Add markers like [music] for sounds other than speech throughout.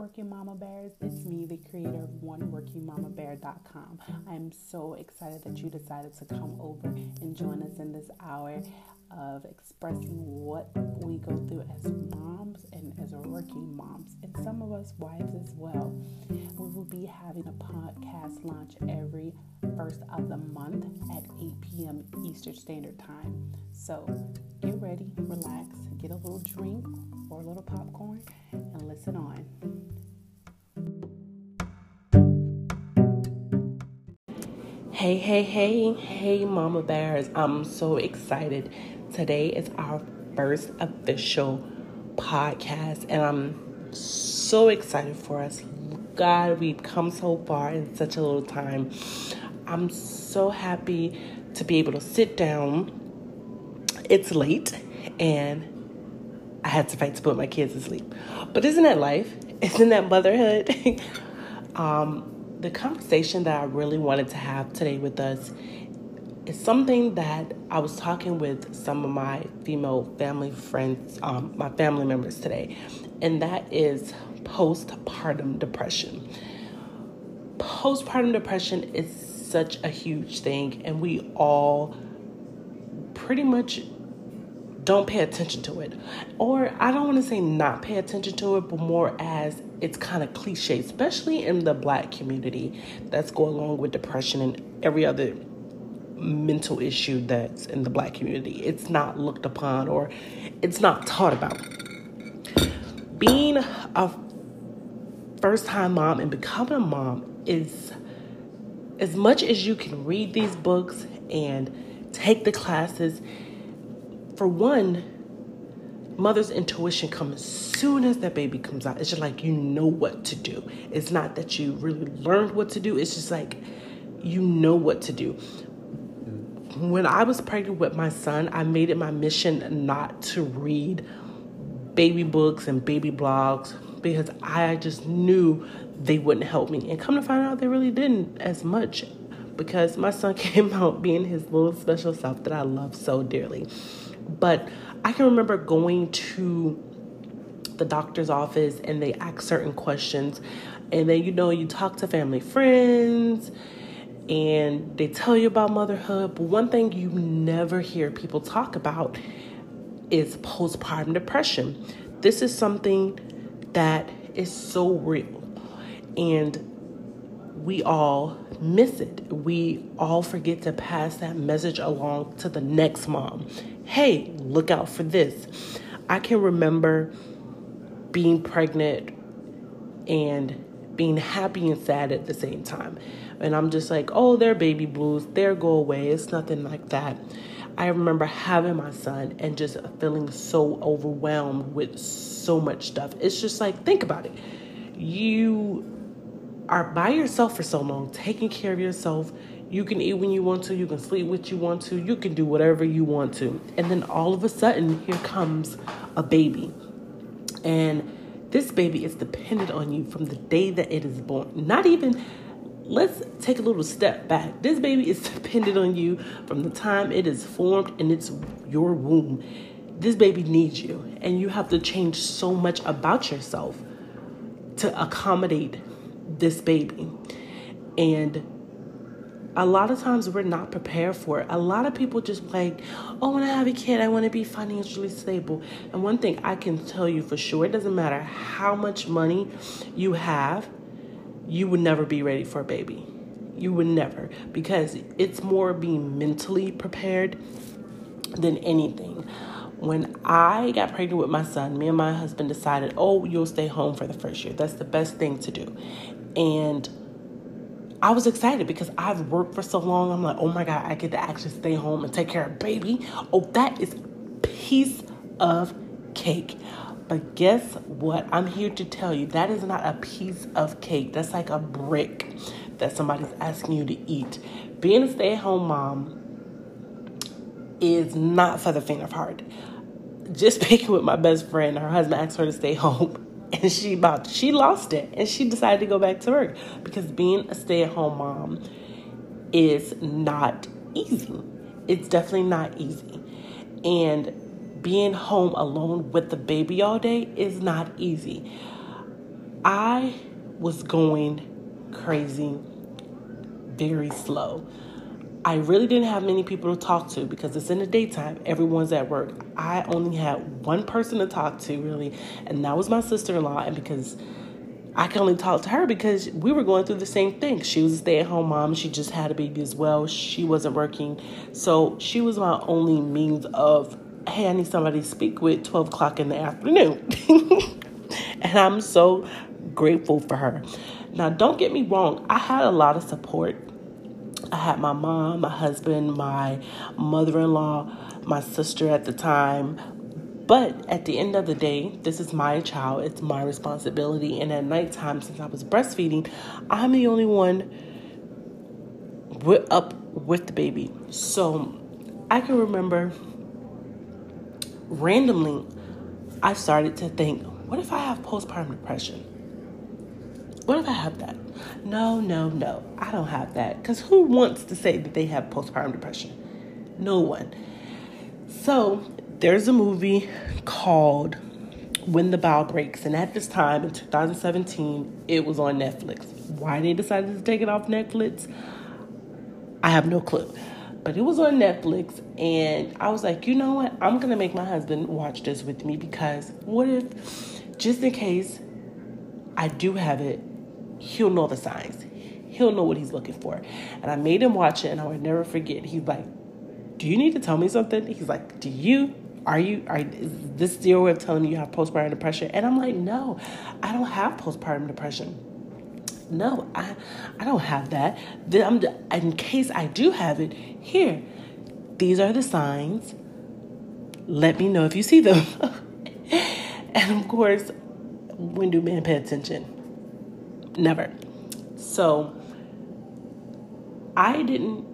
Working Mama Bears? It's me, the creator of OneWorkingMamaBear.com. I am so excited that you decided to come over and join us in this hour of expressing what we go through as moms and as working moms, and some of us wives as well. We will be having a podcast launch every first of the month at 8 p.m. Eastern Standard Time. So get ready, relax, get a little drink or a little popcorn, and listen on. Hey, hey, hey, hey, Mama Bears. I'm so excited. Today is our first official podcast, and I'm so excited for us. God, we've come so far in such a little time. I'm so happy to be able to sit down. It's late, and I had to fight to put my kids to sleep. But isn't that life? [laughs] Isn't that motherhood? [laughs] um, the conversation that I really wanted to have today with us is something that I was talking with some of my female family friends, um, my family members today, and that is postpartum depression. Postpartum depression is such a huge thing, and we all pretty much don't pay attention to it. Or I don't want to say not pay attention to it, but more as it's kind of cliche, especially in the black community that's go along with depression and every other mental issue that's in the black community. It's not looked upon or it's not taught about. Being a first time mom and becoming a mom is as much as you can read these books and take the classes for one, mother's intuition comes as soon as that baby comes out. It's just like you know what to do. It's not that you really learned what to do, it's just like you know what to do. When I was pregnant with my son, I made it my mission not to read baby books and baby blogs because I just knew they wouldn't help me. And come to find out, they really didn't as much because my son [laughs] came out being his little special self that I love so dearly. But I can remember going to the doctor's office and they ask certain questions. And then, you know, you talk to family friends and they tell you about motherhood. But one thing you never hear people talk about is postpartum depression. This is something that is so real. And we all miss it. We all forget to pass that message along to the next mom hey, look out for this. I can remember being pregnant and being happy and sad at the same time. And I'm just like, oh, they're baby blues, they're go away. It's nothing like that. I remember having my son and just feeling so overwhelmed with so much stuff. It's just like, think about it. You are by yourself for so long, taking care of yourself, you can eat when you want to, you can sleep what you want to, you can do whatever you want to. And then all of a sudden, here comes a baby. And this baby is dependent on you from the day that it is born. Not even, let's take a little step back. This baby is [laughs] dependent on you from the time it is formed in its your womb. This baby needs you, and you have to change so much about yourself to accommodate this baby. And a lot of times we're not prepared for it. A lot of people just like, oh, when I have a kid, I want to be financially stable. And one thing I can tell you for sure, it doesn't matter how much money you have, you would never be ready for a baby. You would never, because it's more being mentally prepared than anything. When I got pregnant with my son, me and my husband decided, oh, you'll stay home for the first year. That's the best thing to do. And I was excited because I've worked for so long. I'm like, oh my God, I get to actually stay home and take care of baby. Oh, that is piece of cake. But guess what? I'm here to tell you that is not a piece of cake. That's like a brick that somebody's asking you to eat. Being a stay at home mom is not for the faint of heart. Just [laughs] speaking with my best friend, her husband asked her to stay home [laughs] and she about she lost it. And she decided to go back to work. Because being a stay-at-home mom is not easy. It's definitely not easy. And being home alone with the baby all day is not easy. I was going crazy very slow. I really didn't have many people to talk to because it's in the daytime. Everyone's at work. I only had one person to talk to, really, and that was my sister in law. And because I could only talk to her because we were going through the same thing. She was a stay at home mom. She just had a baby as well. She wasn't working. So she was my only means of, hey, I need somebody to speak with 12 o'clock in the afternoon. [laughs] and I'm so grateful for her. Now, don't get me wrong, I had a lot of support I had my mom, my husband, my mother in law, my sister at the time. But at the end of the day, this is my child, it's my responsibility. And at nighttime, since I was breastfeeding, I'm the only one with, up with the baby. So I can remember randomly, I started to think, what if I have postpartum depression? What if I have that? No, no, no. I don't have that. Because who wants to say that they have postpartum depression? No one. So there's a movie called When the Bough Breaks. And at this time in 2017, it was on Netflix. Why they decided to take it off Netflix, I have no clue. But it was on Netflix, and I was like, you know what? I'm to make my husband watch this with me because what if, just in case I do have it, he'll know the signs. He'll know what he's looking for. And I made him watch it, and I would never forget. He's like, "Do you need to tell me something?" He's like, "Do you? Are you? Are is this your way of telling me you have postpartum depression?" And I'm like, "No, I don't have postpartum depression." No, I, I don't have that. I'm, in case I do have it, here, these are the signs. Let me know if you see them. [laughs] and of course, when do men pay attention? Never. So I didn't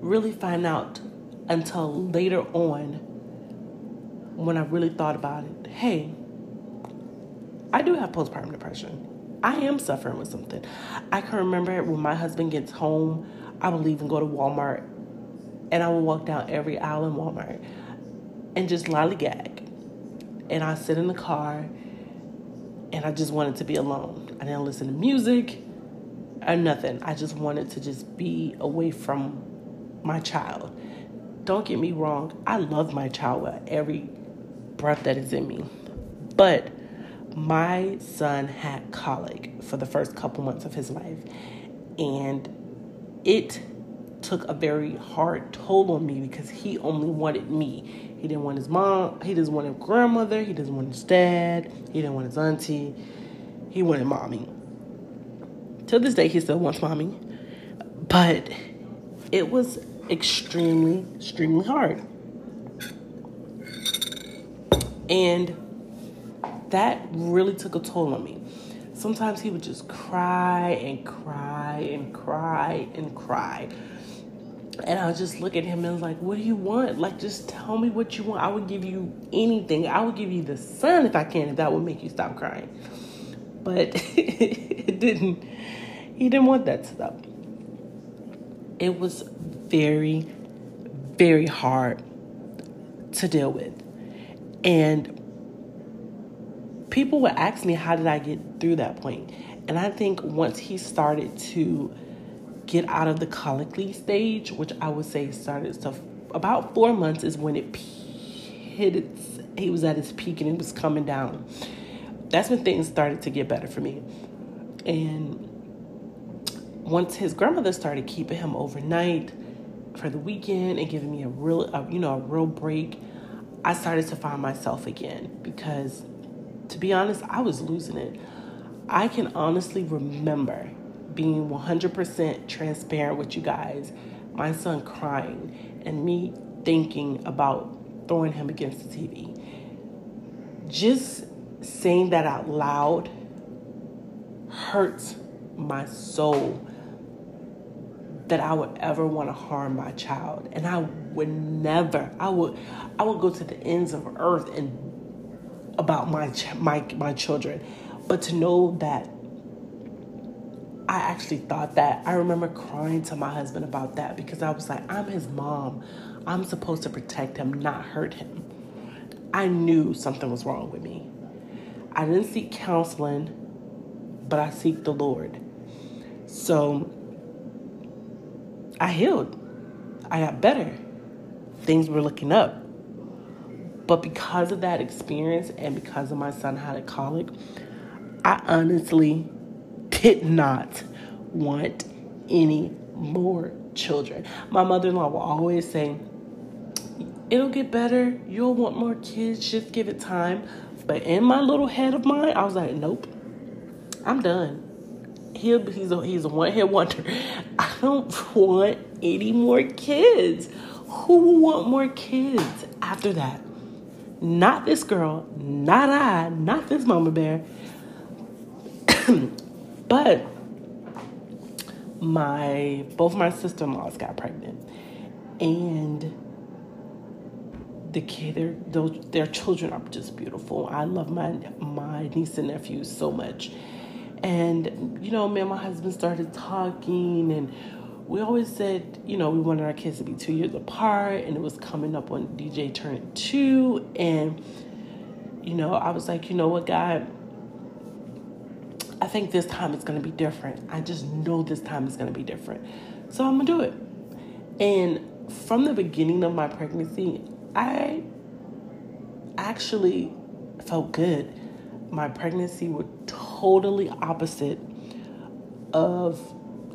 really find out until later on when I really thought about it. Hey, I do have postpartum depression. I am suffering with something. I can remember when my husband gets home, I will leave and go to Walmart and I will walk down every aisle in Walmart and just lollygag. And I sit in the car and I just wanted to be alone. I didn't listen to music or nothing. I just wanted to just be away from my child. Don't get me wrong, I love my child with every breath that is in me. But my son had colic for the first couple months of his life, and it took a very hard toll on me because he only wanted me. He didn't want his mom. He didn't want his grandmother. He didn't want his dad. He didn't want his auntie. He wanted mommy. To this day, he still wants mommy. But it was extremely, extremely hard. And that really took a toll on me. Sometimes he would just cry and cry and cry and cry and I just look at him and was like, what do you want? Like, just tell me what you want. I would give you anything. I would give you the sun if I can, if that would make you stop crying. But [laughs] it didn't, he didn't want that stuff. It was very, very hard to deal with. And people would ask me, how did I get through that point? And I think once he started to get out of the colically stage, which I would say started so about four months is when it hit its he was at its peak and it was coming down. That's when things started to get better for me. And once his grandmother started keeping him overnight for the weekend and giving me a real a, you know a real break, I started to find myself again because to be honest, I was losing it. I can honestly remember being 100% transparent with you guys, my son crying, and me thinking about throwing him against the TV. Just saying that out loud hurts my soul that I would ever want to harm my child. And I would never, I would I would go to the ends of earth and about my my my children. But to know that I actually thought that. I remember crying to my husband about that because I was like, I'm his mom. I'm supposed to protect him, not hurt him. I knew something was wrong with me. I didn't seek counseling but I seek the Lord. So I healed. I got better. Things were looking up. But because of that experience and because of my son had a colic, I honestly did not want any more children. My mother in law will always say, It'll get better. You'll want more kids. Just give it time. But in my little head of mine, I was like, Nope, I'm done. He'll, he's a, he's a one hit wonder. [laughs] I don't want any more kids. Who will want more kids after that? Not this girl, not I, not this mama bear. [coughs] but my both my sister-in-laws got pregnant and the kid their their children are just beautiful i love my my niece and nephews so much and you know me and my husband started talking and we always said you know we wanted our kids to be two years apart and it was coming up when dj turned two and you know i was like you know what god I think this time it's to be different. I just know this time is to be different. So I'm to do it. And from the beginning of my pregnancy, I actually felt good. My pregnancy was totally opposite of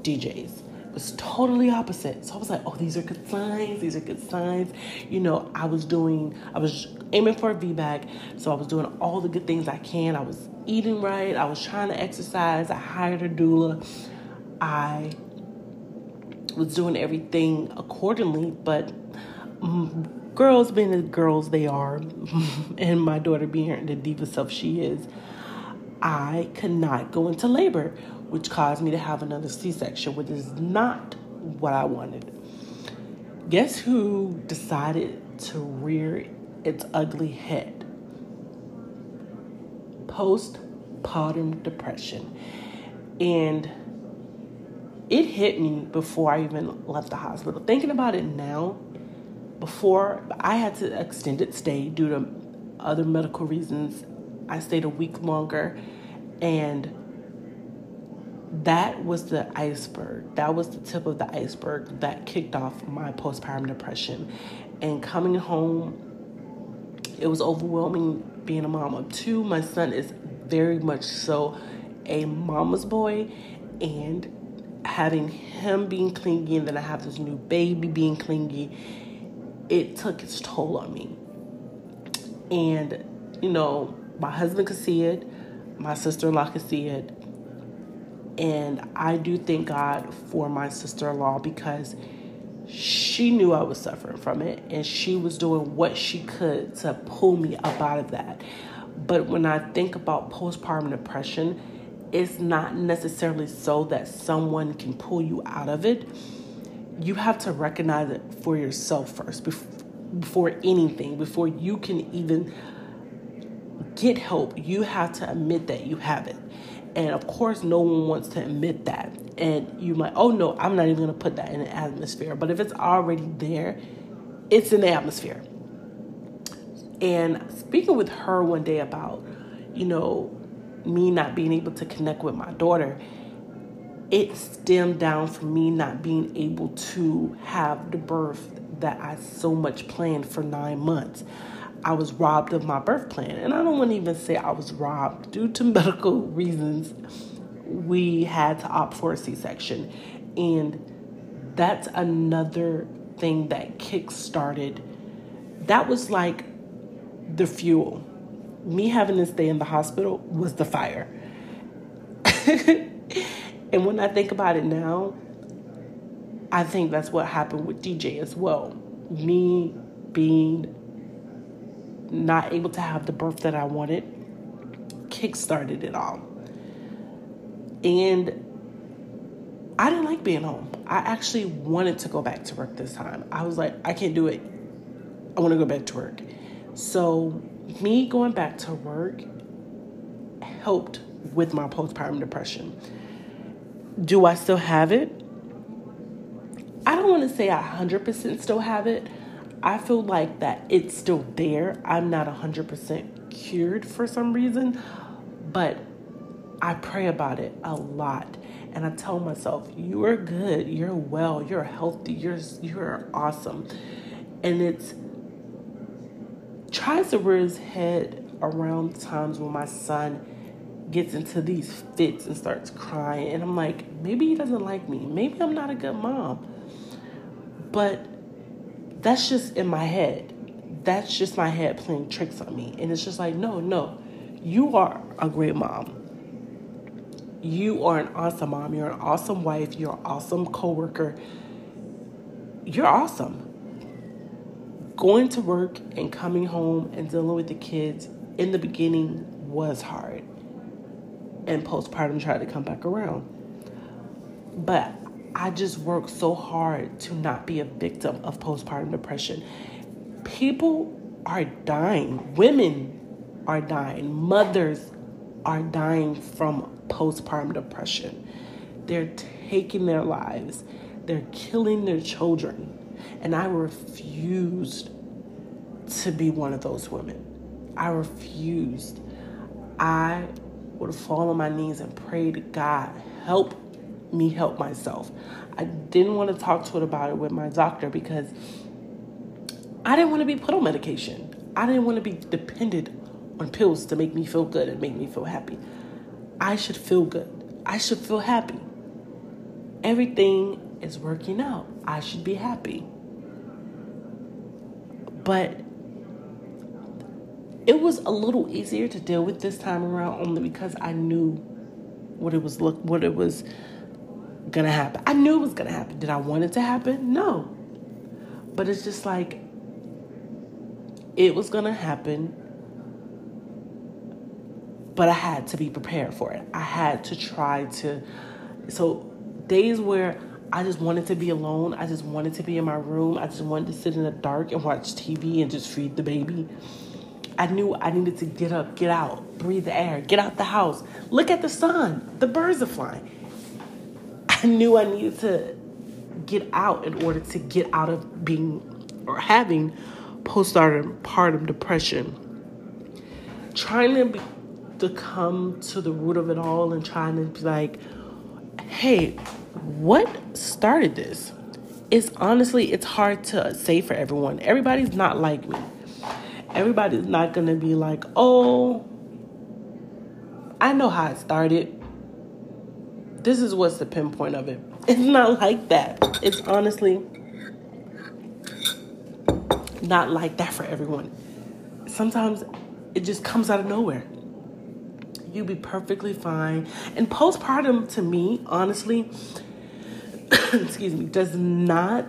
DJ's. It was totally opposite. So I was like, oh, these are good signs. These are good signs. You know, I was doing, I was aiming for a VBAC. So I was doing all the good things I can. I was eating right. I was trying to exercise. I hired a doula. I was doing everything accordingly, but girls being the girls they are, [laughs] and my daughter being the diva self she is, I could not go into labor, which caused me to have another C section, which is not what I wanted. Guess who decided to rear its ugly head? postpartum depression. And it hit me before I even left the hospital. Thinking about it now, before I had to extended stay due to other medical reasons, I stayed a week longer and that was the iceberg. That was the tip of the iceberg that kicked off my postpartum depression. And coming home, it was overwhelming being a mom of two. My son is very much so a mama's boy, and having him being clingy, and then I have this new baby being clingy, it took its toll on me. And, you know, my husband could see it, my sister in law could see it. And I do thank God for my sister in law because she knew I was suffering from it and she was doing what she could to pull me up out of that. But when I think about postpartum depression, it's not necessarily so that someone can pull you out of it. You have to recognize it for yourself first before anything, before you can even get help. You have to admit that you have it. And of course, no one wants to admit that. And you might, oh no, I'm not even going to put that in the atmosphere. But if it's already there, it's in the atmosphere. And speaking with her one day about, you know, me not being able to connect with my daughter, it stemmed down from me not being able to have the birth that I so much planned for nine months. I was robbed of my birth plan. And I don't want to even say I was robbed due to [laughs] medical reasons. We had to opt for a C section. And that's another thing that kick started. That was like the fuel. Me having to stay in the hospital was the fire. [laughs] and when I think about it now, I think that's what happened with DJ as well. Me being not able to have the birth that I wanted kickstarted it all. And I didn't like being home. I actually wanted to go back to work this time. I was like, I can't do it. I want to go back to work. So, me going back to work helped with my postpartum depression. Do I still have it? I don't want to say I 100% still have it. I feel like that it's still there. I'm not 100% cured for some reason, but I pray about it a lot. And I tell myself, you are good, you're well, you're healthy, you're you're awesome. And it's tries to rear his head around times when my son gets into these fits and starts crying. And I'm like, maybe he doesn't like me. Maybe I'm not a good mom. But that's just in my head. That's just my head playing tricks on me. And it's just like, no, no, you are a great mom. You are an awesome mom. You're an awesome wife. You're an awesome coworker. You're awesome. Going to work and coming home and dealing with the kids in the beginning was hard. And postpartum tried to come back around. But I just worked so hard to not be a victim of postpartum depression. People are dying. Women are dying. Mothers are dying from postpartum depression. They're taking their lives, they're killing their children. And I refused to be one of those women. I refused. I would fall on my knees and pray to God, help me help myself. I didn't want to talk to it about it with my doctor because I didn't want to be put on medication. I didn't want to be dependent on pills to make me feel good and make me feel happy. I should feel good. I should feel happy. Everything is working out. I should be happy. But it was a little easier to deal with this time around only because I knew what it was look what it was gonna happen. I knew it was gonna happen. Did I want it to happen? No. But it's just like it was gonna happen but I had to be prepared for it. I had to try to. So, days where I just wanted to be alone, I just wanted to be in my room, I just wanted to sit in the dark and watch TV and just feed the baby. I knew I needed to get up, get out, breathe the air, get out the house, look at the sun, the birds are flying. I knew I needed to get out in order to get out of being or having postpartum depression. Trying to be, to come to the root of it all and trying to be like, hey, what started this? It's honestly, it's hard to say for everyone. Everybody's not like me. Everybody's not gonna be like, oh, I know how it started. This is what's the pinpoint of it. [laughs] It's not like that. It's honestly not like that for everyone. Sometimes it just comes out of nowhere you'll be perfectly fine. And postpartum, to me, honestly, [coughs] excuse me, does not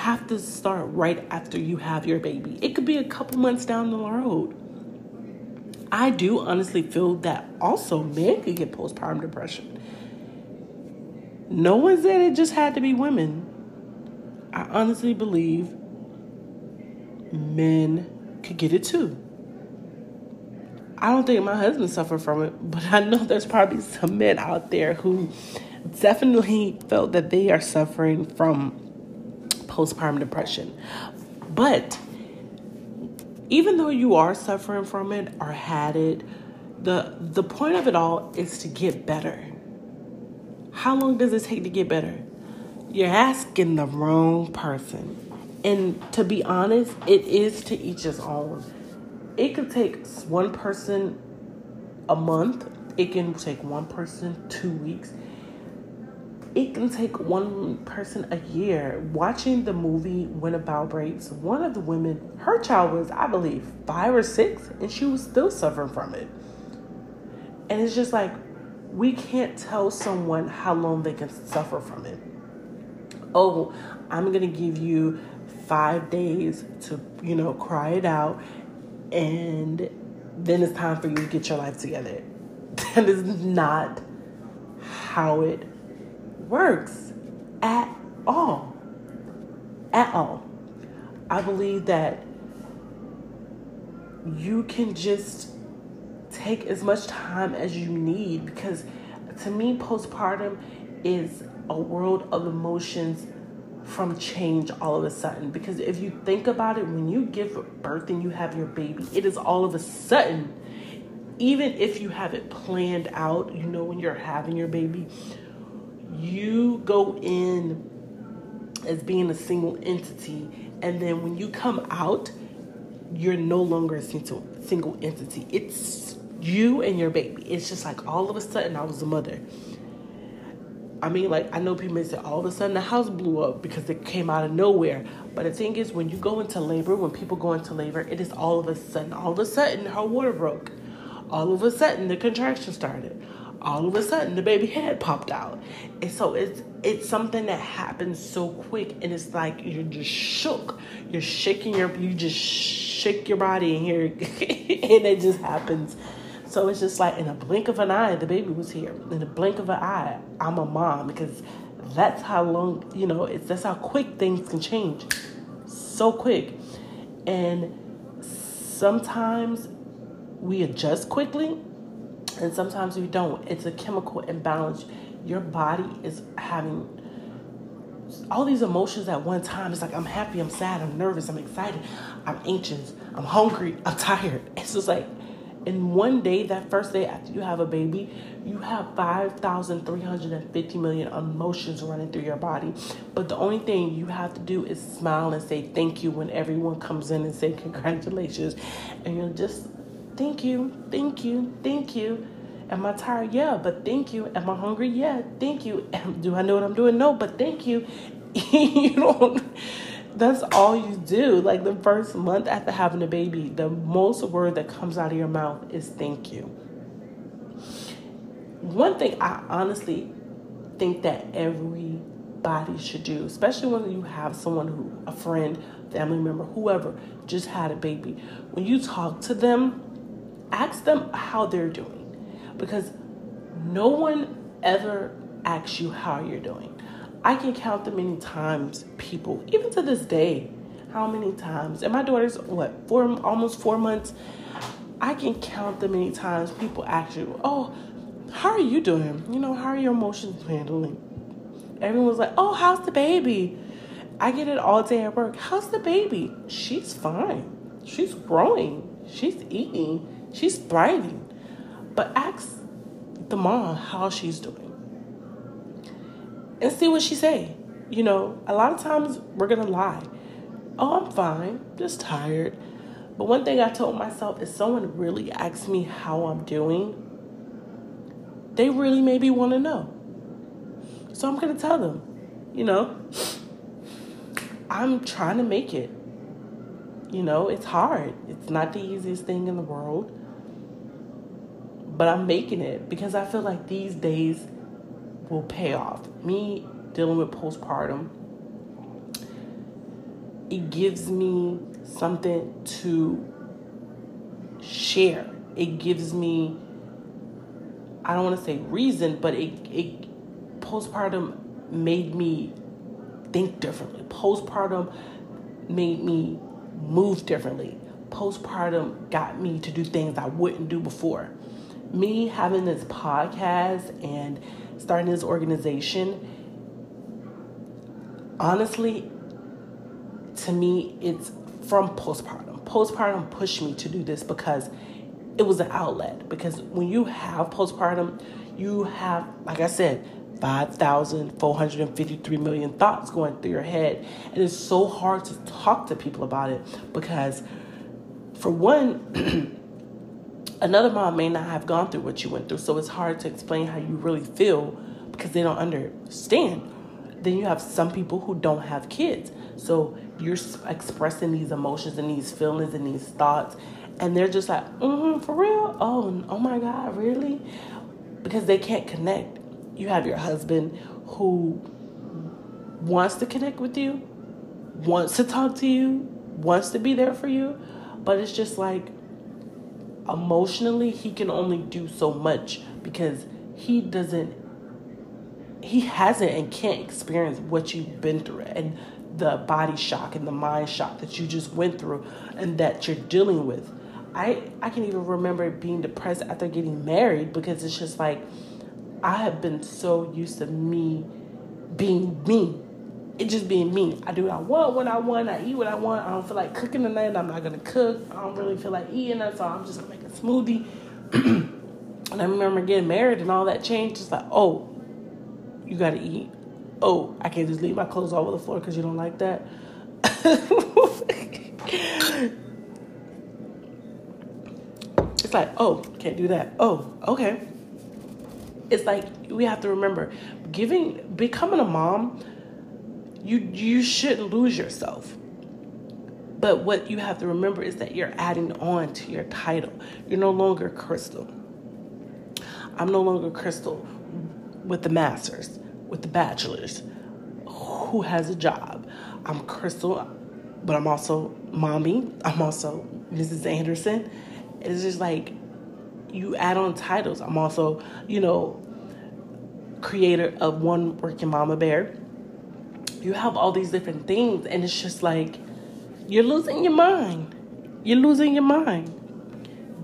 have to start right after you have your baby. It could be a couple months down the road. I do honestly feel that also men could get postpartum depression. No one said it just had to be women. I honestly believe men could get it too. I don't think my husband suffered from it, but I know there's probably some men out there who definitely felt that they are suffering from postpartum depression. But even though you are suffering from it or had it, the the point of it all is to get better. How long does it take to get better? You're asking the wrong person. And to be honest, it is to each his own it could take one person a month, it can take one person two weeks, it can take one person a year. Watching the movie When a Bough Breaks, one of the women, her child was, I believe, five or six, and she was still suffering from it. And it's just like, we can't tell someone how long they can suffer from it. Oh, I'm going to give you five days to, you know, cry it out and then it's time for you to get your life together. [laughs] That is not how it works at all. At all. I believe that you can just take as much time as you need because to me, postpartum is a world of emotions from change all of a sudden. Because if you think about it, when you give birth and you have your baby, it is all of a sudden even if you have it planned out, you know, when you're having your baby, you go in as being a single entity, and then when you come out, you're no longer a single single entity. It's you and your baby. It's just like all of a sudden I was a mother. I mean, like, I know people say all of a sudden the house blew up because it came out of nowhere. But the thing is, when you go into labor, when people go into labor, it is all of a sudden, all of a sudden, her water broke. All of a sudden, the contraction started. All of a sudden, the baby head popped out. And so it's it's something that happens so quick, and it's like you're just shook. You're shaking your, you just shake your body in here, [laughs] and it just happens so it's just like in a blink of an eye, the baby was here. In a blink of an eye, I'm a mom because that's how long, you know, it's that's how quick things can change. So quick. And sometimes we adjust quickly and sometimes we don't. It's a chemical imbalance. Your body is having all these emotions at one time. It's like I'm happy, I'm sad, I'm nervous, I'm excited, I'm anxious, I'm hungry, [laughs] I'm tired. It's just like in one day, that first day after you have a baby, you have 5,350 million emotions running through your body. But the only thing you have to do is smile and say thank you when everyone comes in and say congratulations. And you're just, thank you, thank you, thank you. Am I tired? Yeah, but thank you. Am I hungry? Yeah, thank you. [laughs] Do I know what I'm doing? No, but thank you. [laughs] you know that's all you do. Like the first month after having a baby, the most word that comes out of your mouth is thank you. One thing I honestly think that everybody should do, especially when you have someone who, a friend, family member, whoever, just had a baby, when you talk to them, ask them how they're doing. Because no one ever asks you how you're doing. I can count the many times people, even to this day, how many times, and my daughter's what, four, almost four months. I can count the many times people ask you, Oh, how are you doing? You know, how are your emotions handling? Everyone's like, Oh, how's the baby? I get it all day at work. How's the baby? She's fine. She's growing. She's eating. She's thriving. But ask the mom how she's doing and see what she say. You know, a lot of times we're gonna lie. Oh, I'm fine, just tired. But one thing I told myself is someone really asks me how I'm doing, they really maybe want to know. So I'm gonna tell them, you know, I'm trying to make it. You know, it's hard. It's not the easiest thing in the world. But I'm making it because I feel like these days will pay off. Me dealing with postpartum, it gives me something to share. It gives me, I don't want to say reason, but it, it postpartum made me think differently. Postpartum made me move differently. Postpartum got me to do things I wouldn't do before. Me having this podcast and starting this organization, honestly, to me, it's from postpartum. Postpartum pushed me to do this because it was an outlet. Because when you have postpartum, you have, like I said, 5,453 million thoughts going through your head. And it's so hard to talk to people about it because, for one, [clears throat] another mom may not have gone through what you went through, so it's hard to explain how you really feel because they don't understand. Then you have some people who don't have kids, so you're expressing these emotions and these feelings and these thoughts, and they're just like, mm-hmm, for real? Oh, oh my God, really? Because they can't connect. You have your husband who wants to connect with you, wants to talk to you, wants to be there for you, but it's just like emotionally he can only do so much because he doesn't he hasn't and can't experience what you've been through and the body shock and the mind shock that you just went through and that you're dealing with. I i can even remember being depressed after getting married because it's just like i have been so used to me being me it just being me. I do what I want when I want. I eat what I want. I don't feel like cooking tonight. I'm not gonna cook. I don't really feel like eating that, so I'm just gonna make a smoothie. [clears throat] and I remember getting married and all that changed. It's like, oh, you got to eat. Oh, I can't just leave my clothes all over the floor because you don't like that. [laughs] it's like, oh, can't do that. Oh, okay. It's like we have to remember, giving, becoming a mom, you you shouldn't lose yourself. But what you have to remember is that you're adding on to your title. You're no longer Crystal. I'm no longer Crystal with the masters, with the bachelors, who has a job. I'm Crystal, but I'm also mommy. I'm also Mrs. Anderson. It's just like you add on titles. I'm also, you know, creator of One Working Mama Bear. You have all these different things, and it's just like you're losing your mind. You're losing your mind.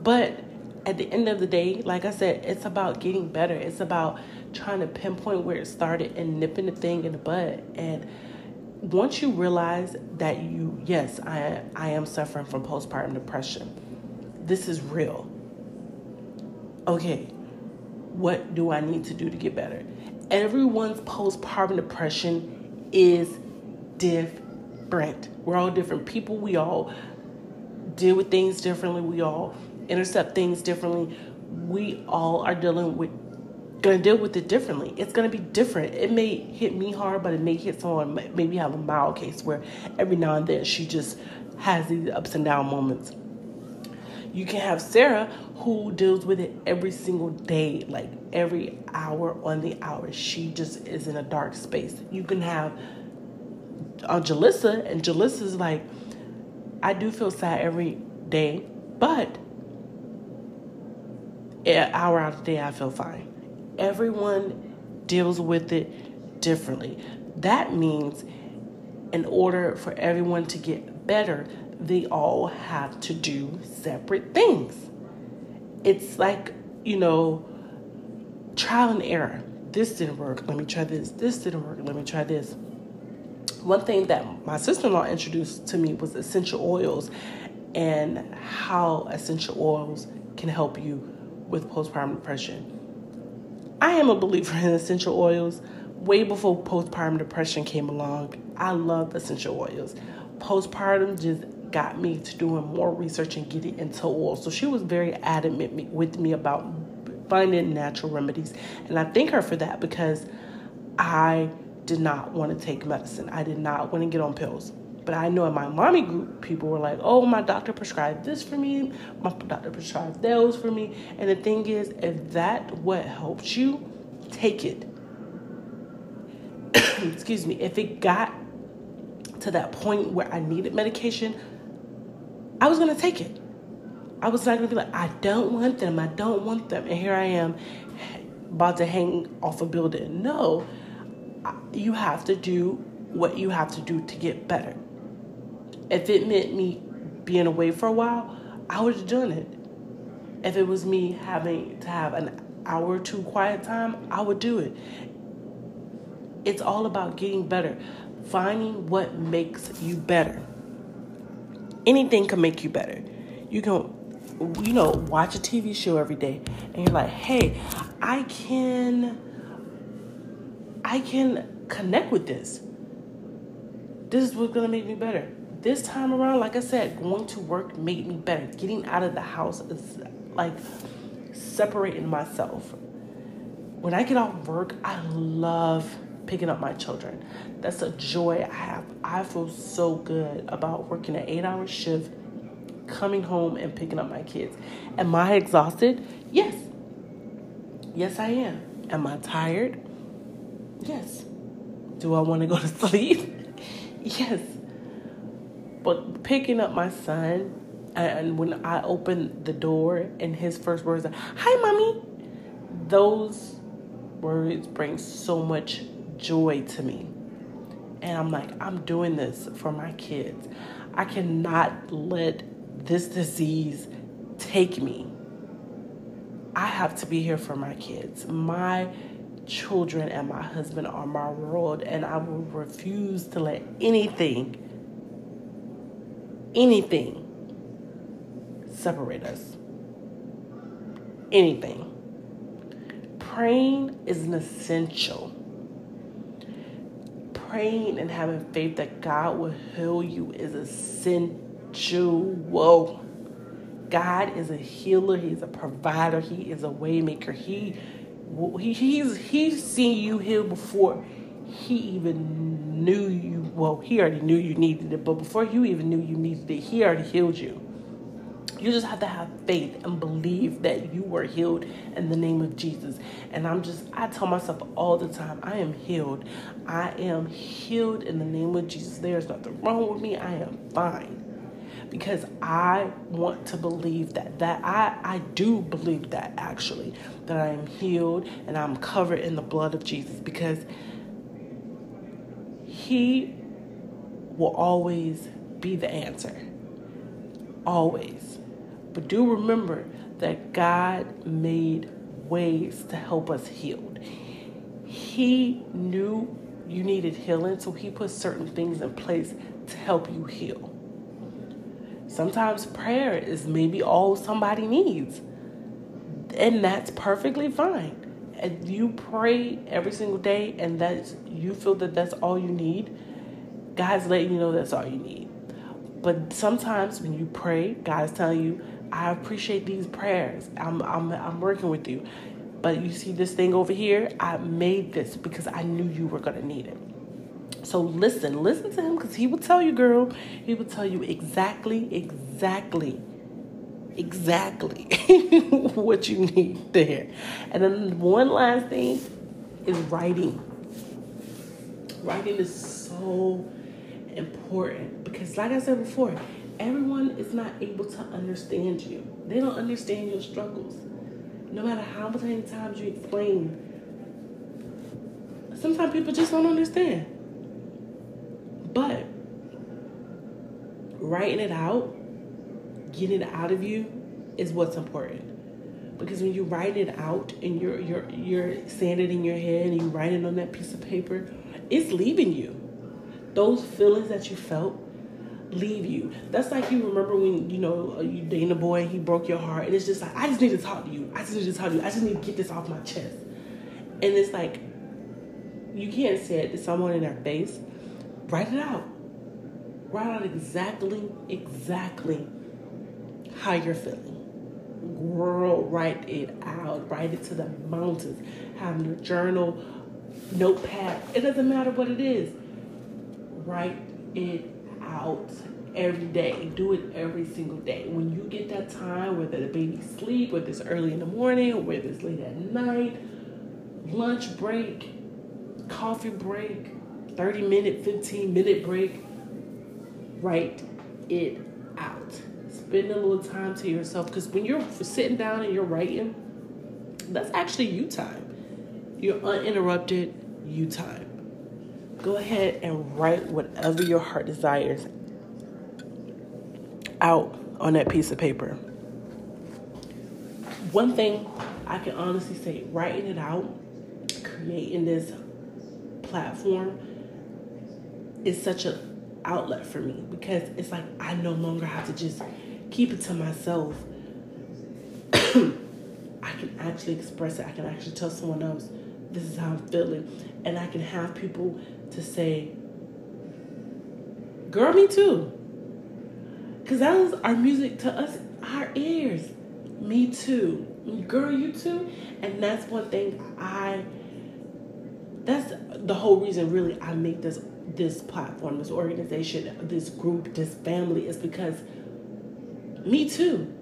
But at the end of the day, like I said, it's about getting better. It's about trying to pinpoint where it started and nipping the thing in the bud. And once you realize that you, yes, I, I am suffering from postpartum depression, this is real. Okay, what do I need to do to get better? Everyone's postpartum depression is different. We're all different people. We all deal with things differently. We all intercept things differently. We all are dealing with gonna deal with it differently. It's gonna be different. It may hit me hard, but it may hit someone. Maybe have a mild case where every now and then she just has these ups and down moments. You can have Sarah who deals with it every single day, like every hour on the hour. She just is in a dark space. You can have uh, Jalissa, and Jalissa's like, I do feel sad every day, but an hour out of the day, I feel fine. Everyone deals with it differently. That means, in order for everyone to get better, they all have to do separate things. It's like, you know, trial and error. This didn't work. Let me try this. This didn't work. Let me try this. One thing that my sister in law introduced to me was essential oils and how essential oils can help you with postpartum depression. I am a believer in essential oils. Way before postpartum depression came along, I love essential oils. Postpartum just got me to doing more research and getting into oil. So she was very adamant with me about finding natural remedies. And I thank her for that because I did not want to take medicine. I did not want to get on pills. But I know in my mommy group, people were like, oh, my doctor prescribed this for me, my doctor prescribed those for me. And the thing is, if that what helps you, take it. [coughs] Excuse me. If it got to that point where I needed medication, I was gonna take it. I was not gonna be like, I don't want them, I don't want them. And here I am about to hang off a building. No, you have to do what you have to do to get better. If it meant me being away for a while, I would have done it. If it was me having to have an hour or two quiet time, I would do it. It's all about getting better, finding what makes you better. Anything can make you better. You can, you know, watch a TV show every day, and you're like, hey, I can, I can connect with this. This is what's gonna make me better this time around, like I said, going to work made me better. Getting out of the house is like separating myself. When I get off work, I love picking up my children. That's a joy I have. I feel so good about working an eight hour shift, coming home and picking up my kids. Am I exhausted? Yes. Yes, I am. Am I tired? Yes. Do I want to go to [laughs] sleep? yes. But picking up my son, and when I opened the door, and his first words are, Hi, mommy. Those words bring so much joy to me. And I'm like, I'm doing this for my kids. I cannot let this disease take me. I have to be here for my kids. My children and my husband are my world, and I will refuse to let anything anything separate us. anything. Praying is an essential. Praying and having faith that God will heal you is essential. Whoa. God is a healer. He's a provider. He is a waymaker. He, he he's he's seen you heal before he even knew you. Well, he already knew you needed it, but before you even knew you needed it, he already healed you. You just have to have faith and believe that you were healed in the name of Jesus. And I'm just, I tell myself all the time, I am healed. I am healed in the name of Jesus. There's nothing wrong with me. I am fine. Because I want to believe that that I I do believe that actually that I am healed and I'm covered in the blood of Jesus because he will always be the answer. Always. But do remember that God made ways to help us healed. He knew you needed healing, so He put certain things in place to help you heal. Sometimes prayer is maybe all somebody needs, and that's perfectly fine. And you pray every single day, and that's you feel that that's all you need. God's letting you know that's all you need. But sometimes when you pray, God is telling you, I appreciate these prayers. I'm, I'm, I'm working with you. But you see this thing over here? I made this because I knew you were going to need it. So listen, listen to him because he will tell you, girl. He will tell you exactly, exactly, exactly [laughs] what you need there. And then one last thing is writing. Writing is so important because, like I said before, everyone is not able to understand you. They don't understand your struggles. No matter how many times you explain, sometimes people just don't understand. But writing it out, getting it out of you is what's important. Because when you write it out and you're you're you're saying it in your head and you write it on that piece of paper, it's leaving you. Those feelings that you felt, leave you. That's like you remember when you know uh, you dating a boy and he broke your heart, and it's just like I just need to talk to you. I just need to talk to you. I just need to get this off my chest. And it's like you can't say it to someone in their face. Write it out. Write out exactly, exactly how you're feeling. Girl, write it out. Write it to the mountains. Have your journal, notepad. It doesn't matter what it is. Write it out every day. Do it every single day. When you get that time, whether the baby sleep, whether it's early in the morning, whether it's late at night, lunch break, coffee break, 30 minute, 15 minute break, write it out. Spend a little time to yourself because when you're sitting down and you're writing, that's actually you time. Your uninterrupted you time. Go ahead and write whatever your heart desires out on that piece of paper. One thing I can honestly say, writing it out, creating this platform is such an outlet for me because it's like I no longer have to just keep it to myself. [clears throat] I can actually express it. I can actually tell someone else this is how I'm feeling. And I can have people to say, girl, me too. Because that was our music to us, our ears. Me too. Girl, you too. And that's one thing I, that's the whole reason really I make this this platform, this organization, this group, this family is because me too.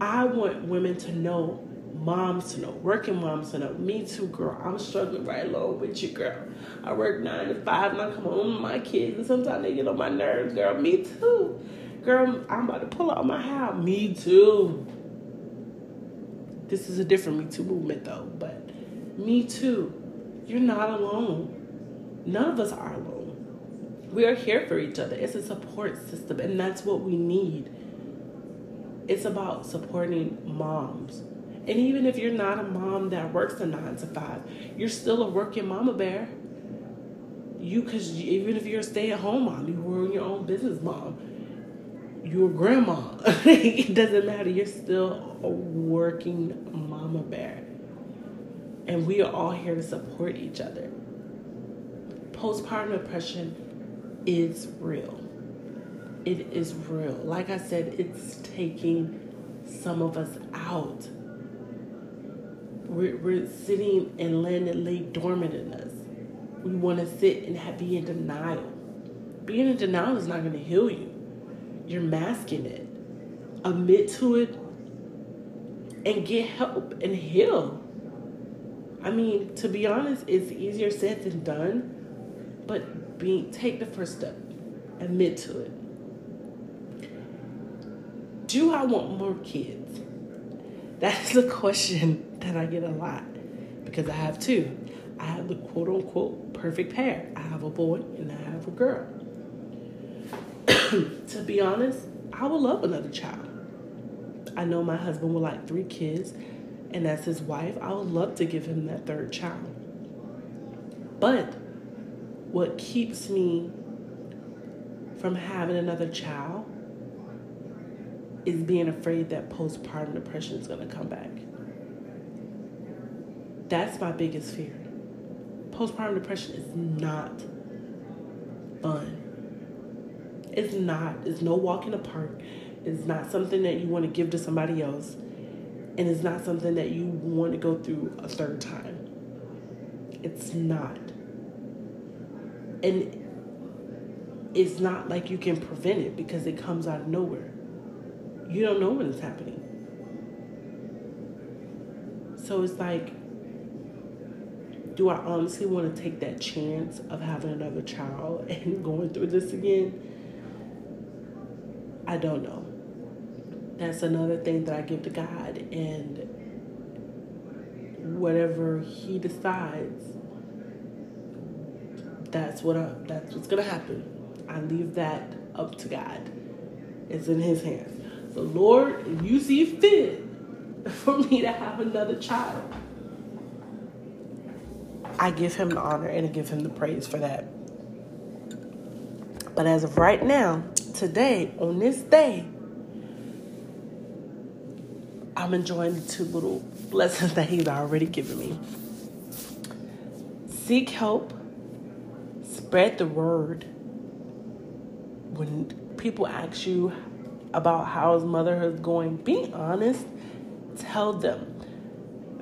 I want women to know moms to know, working moms to know. Me too, girl. I'm struggling right along with you, girl. I work nine to five and I come home with my kids, and sometimes they get on my nerves, girl. Me too. Girl, I'm about to pull out my hair. Me too. This is a different Me Too movement, though, but me too. You're not alone. None of us are alone. We are here for each other. It's a support system, and that's what we need. It's about supporting moms and even if you're not a mom that works a nine to five, you're still a working mama bear. You, because even if you're a stay at home mom, you were your own business mom, you're a grandma. [laughs] it doesn't matter. You're still a working mama Bear. And we are all here to support each other. Postpartum depression is real. It is real. Like I said, it's taking some of us out. We're, we're sitting and letting it lay dormant in us. We want to sit and be in denial. Being in denial is not going to heal you. You're masking it. Admit to it and get help and heal. I mean, to be honest, it's easier said than done, but being take the first step. Admit to it. Do I want more kids? That's a question that I get a lot because I have two. I have the quote unquote perfect pair. I have a boy and I have a girl. [coughs] to be honest, I would love another child. I know my husband would like three kids, and as his wife, I would love to give him that third child. But what keeps me from having another child is being afraid that postpartum depression is going to come back. That's my biggest fear. Postpartum depression is not fun. It's not. It's no walk in the park. It's not something that you want to give to somebody else. And it's not something that you want to go through a third time. It's not. And it's not like you can prevent it because it comes out of nowhere. You don't know when it's happening. So it's like, do I honestly want to take that chance of having another child [laughs] and going through this again? I don't know. That's another thing that I give to God, and whatever He decides, that's what I, that's what's gonna happen. I leave that up to God. It's in His hands. So, Lord, you see fit [laughs] for me to have another child, I give Him the honor and I give Him the praise for that. But as of right now, today, on this day, I'm enjoying the two little blessings [laughs] that He's already given me. Seek help, spread the word. When people ask you about how his motherhood is going, be honest. Tell them.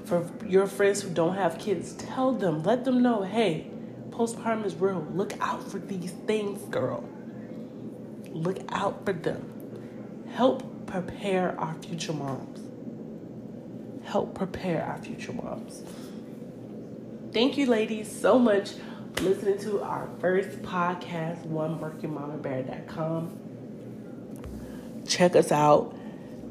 For your friends who don't have kids, tell them. Let them know, hey, postpartum is real. Look out for these things, girl. Look out for them. Help prepare our future moms. Help prepare our future moms. Thank you, ladies, so much for listening to our first podcast, OneWorkingMamaBear.com. Check us out.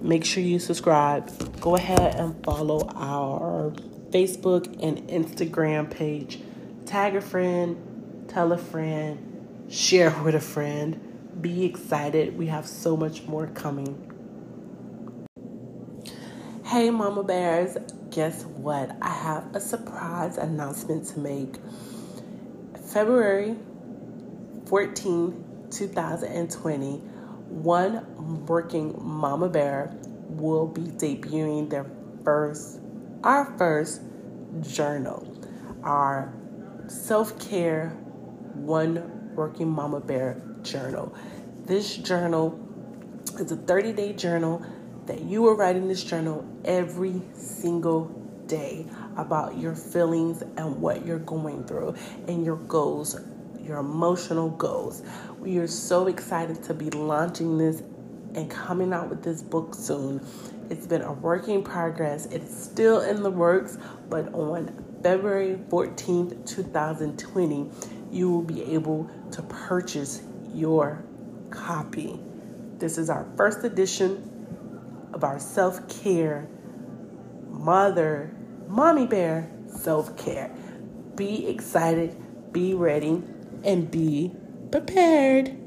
Make sure you subscribe. Go ahead and follow our Facebook and Instagram page. Tag a friend, tell a friend, share with a friend. Be excited. We have so much more coming. Hey, Mama Bears, guess what? I have a surprise announcement to make. February 14, 2020 one working mama bear will be debuting their first, our first journal, our self care one working mama bear journal. This journal is a 30 day journal that you are writing this journal every single day about your feelings and what you're going through and your goals your emotional goals. We are so excited to be launching this and coming out with this book soon. It's been a work in progress. It's still in the works, but on February 14th, 2020, you will be able to purchase your copy. This is our first edition of our self care mother, mommy bear self care. Be excited, be ready and be prepared.